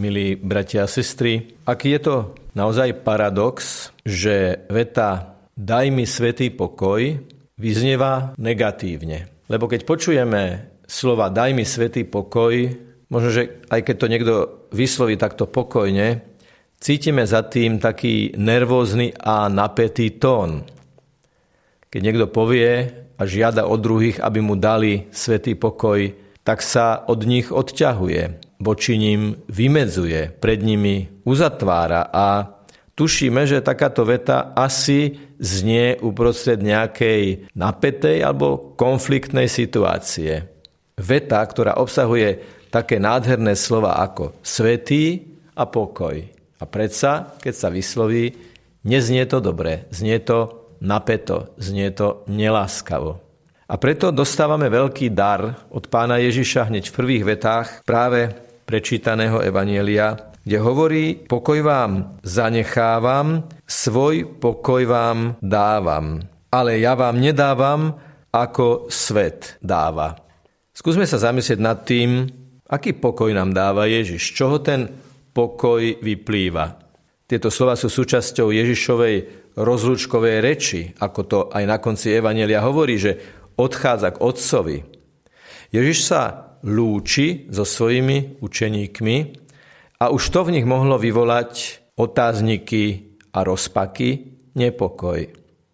milí bratia a sestry. Aký je to naozaj paradox, že veta daj mi svetý pokoj vyznieva negatívne. Lebo keď počujeme slova daj mi svetý pokoj, možno, že aj keď to niekto vysloví takto pokojne, cítime za tým taký nervózny a napätý tón. Keď niekto povie a žiada od druhých, aby mu dali svetý pokoj, tak sa od nich odťahuje voči ním vymedzuje, pred nimi uzatvára a tušíme, že takáto veta asi znie uprostred nejakej napätej alebo konfliktnej situácie. Veta, ktorá obsahuje také nádherné slova ako svetý a pokoj. A predsa, keď sa vysloví, neznie to dobre, znie to napeto, znie to neláskavo. A preto dostávame veľký dar od pána Ježiša hneď v prvých vetách práve prečítaného Evanielia, kde hovorí, pokoj vám zanechávam, svoj pokoj vám dávam, ale ja vám nedávam, ako svet dáva. Skúsme sa zamyslieť nad tým, aký pokoj nám dáva Ježiš, čoho ten pokoj vyplýva. Tieto slova sú súčasťou Ježišovej rozlúčkovej reči, ako to aj na konci Evanelia hovorí, že odchádza k Otcovi. Ježiš sa lúči so svojimi učeníkmi a už to v nich mohlo vyvolať otázniky a rozpaky, nepokoj.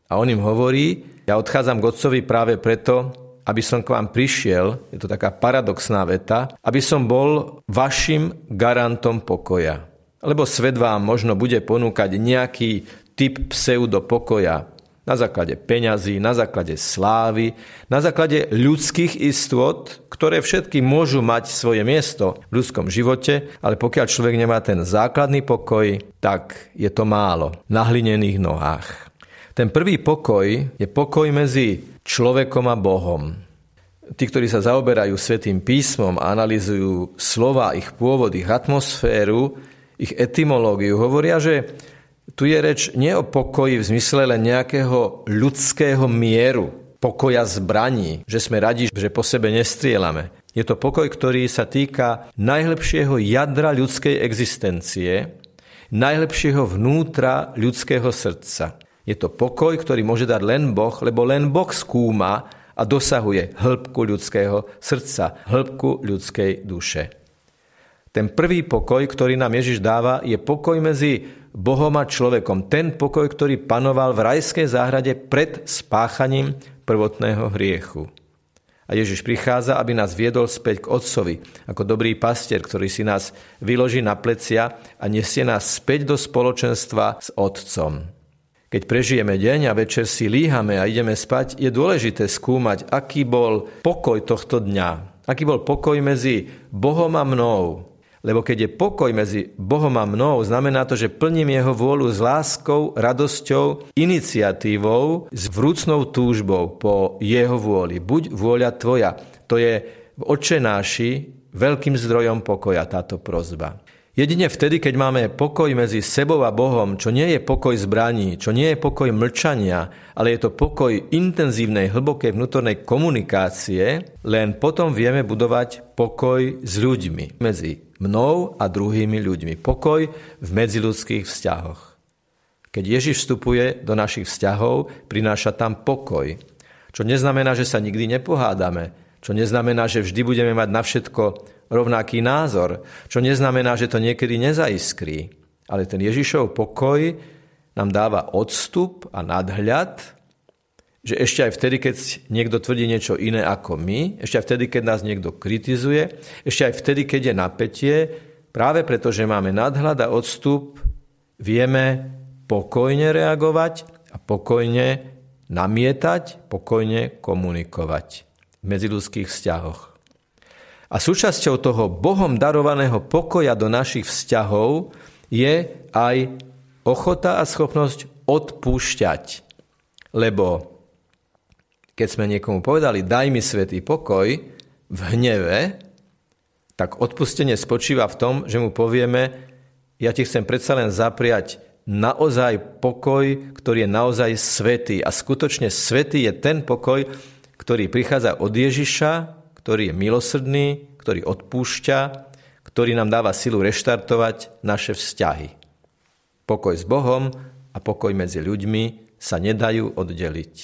A on im hovorí, ja odchádzam k Otcovi práve preto, aby som k vám prišiel, je to taká paradoxná veta, aby som bol vašim garantom pokoja. Lebo svet vám možno bude ponúkať nejaký typ pseudopokoja, na základe peňazí, na základe slávy, na základe ľudských istôt, ktoré všetky môžu mať svoje miesto v ľudskom živote, ale pokiaľ človek nemá ten základný pokoj, tak je to málo na hlinených nohách. Ten prvý pokoj je pokoj medzi človekom a Bohom. Tí, ktorí sa zaoberajú svetým písmom a analizujú slova, ich pôvod, ich atmosféru, ich etymológiu, hovoria, že tu je reč nie o pokoji v zmysle len nejakého ľudského mieru, pokoja zbraní, že sme radi, že po sebe nestrielame. Je to pokoj, ktorý sa týka najlepšieho jadra ľudskej existencie, najlepšieho vnútra ľudského srdca. Je to pokoj, ktorý môže dať len Boh, lebo len Boh skúma a dosahuje hĺbku ľudského srdca, hĺbku ľudskej duše. Ten prvý pokoj, ktorý nám Ježiš dáva, je pokoj medzi Bohom a človekom. Ten pokoj, ktorý panoval v rajskej záhrade pred spáchaním prvotného hriechu. A Ježiš prichádza, aby nás viedol späť k Otcovi, ako dobrý pastier, ktorý si nás vyloží na plecia a nesie nás späť do spoločenstva s Otcom. Keď prežijeme deň a večer si líhame a ideme spať, je dôležité skúmať, aký bol pokoj tohto dňa. Aký bol pokoj medzi Bohom a mnou, lebo keď je pokoj medzi Bohom a mnou, znamená to, že plním jeho vôľu s láskou, radosťou, iniciatívou, s vrúcnou túžbou po jeho vôli. Buď vôľa tvoja. To je v očenáši veľkým zdrojom pokoja táto prozba. Jedine vtedy, keď máme pokoj medzi sebou a Bohom, čo nie je pokoj zbraní, čo nie je pokoj mlčania, ale je to pokoj intenzívnej, hlbokej vnútornej komunikácie, len potom vieme budovať pokoj s ľuďmi medzi mnou a druhými ľuďmi. Pokoj v medziludských vzťahoch. Keď Ježiš vstupuje do našich vzťahov, prináša tam pokoj. Čo neznamená, že sa nikdy nepohádame. Čo neznamená, že vždy budeme mať na všetko rovnaký názor. Čo neznamená, že to niekedy nezaiskrí. Ale ten Ježišov pokoj nám dáva odstup a nadhľad že ešte aj vtedy, keď niekto tvrdí niečo iné ako my, ešte aj vtedy, keď nás niekto kritizuje, ešte aj vtedy, keď je napätie, práve preto, že máme nadhľad a odstup, vieme pokojne reagovať a pokojne namietať, pokojne komunikovať v medziludských vzťahoch. A súčasťou toho Bohom darovaného pokoja do našich vzťahov je aj ochota a schopnosť odpúšťať. Lebo keď sme niekomu povedali, daj mi svetý pokoj v hneve, tak odpustenie spočíva v tom, že mu povieme, ja ti chcem predsa len zapriať naozaj pokoj, ktorý je naozaj svetý. A skutočne svetý je ten pokoj, ktorý prichádza od Ježiša, ktorý je milosrdný, ktorý odpúšťa, ktorý nám dáva silu reštartovať naše vzťahy. Pokoj s Bohom a pokoj medzi ľuďmi sa nedajú oddeliť.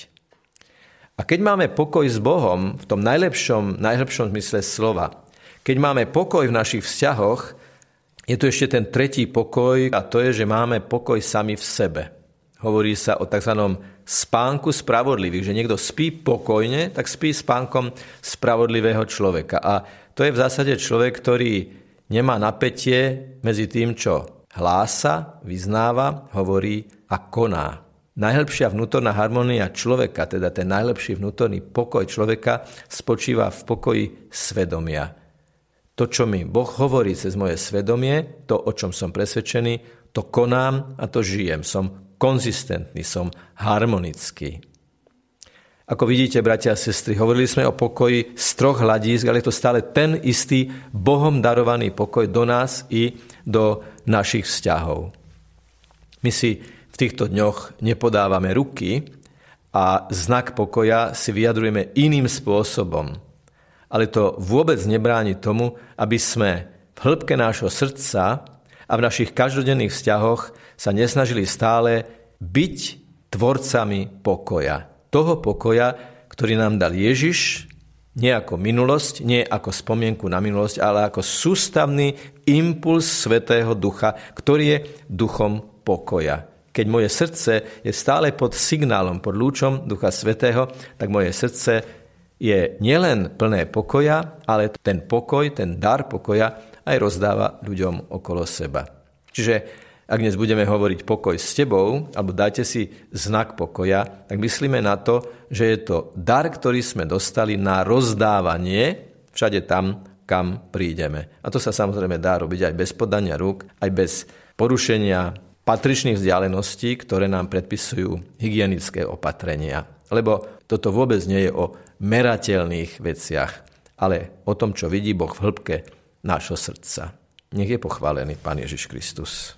A keď máme pokoj s Bohom v tom najlepšom, najlepšom zmysle slova, keď máme pokoj v našich vzťahoch, je tu ešte ten tretí pokoj a to je, že máme pokoj sami v sebe. Hovorí sa o tzv. Spánku spravodlivých, že niekto spí pokojne, tak spí spánkom spravodlivého človeka. A to je v zásade človek, ktorý nemá napätie medzi tým, čo hlása, vyznáva, hovorí a koná. Najlepšia vnútorná harmonia človeka, teda ten najlepší vnútorný pokoj človeka, spočíva v pokoji svedomia. To, čo mi Boh hovorí cez moje svedomie, to, o čom som presvedčený, to konám a to žijem. Som konzistentný, som harmonický. Ako vidíte, bratia a sestry, hovorili sme o pokoji z troch hľadísk, ale je to stále ten istý Bohom darovaný pokoj do nás i do našich vzťahov. My si v týchto dňoch nepodávame ruky a znak pokoja si vyjadrujeme iným spôsobom. Ale to vôbec nebráni tomu, aby sme v hĺbke nášho srdca a v našich každodenných vzťahoch sa nesnažili stále byť tvorcami pokoja toho pokoja, ktorý nám dal Ježiš, nie ako minulosť, nie ako spomienku na minulosť, ale ako sústavný impuls Svetého Ducha, ktorý je duchom pokoja. Keď moje srdce je stále pod signálom, pod lúčom Ducha Svetého, tak moje srdce je nielen plné pokoja, ale ten pokoj, ten dar pokoja aj rozdáva ľuďom okolo seba. Čiže ak dnes budeme hovoriť pokoj s tebou, alebo dajte si znak pokoja, tak myslíme na to, že je to dar, ktorý sme dostali na rozdávanie všade tam, kam prídeme. A to sa samozrejme dá robiť aj bez podania rúk, aj bez porušenia patričných vzdialeností, ktoré nám predpisujú hygienické opatrenia. Lebo toto vôbec nie je o merateľných veciach, ale o tom, čo vidí Boh v hĺbke nášho srdca. Nech je pochválený Pán Ježiš Kristus.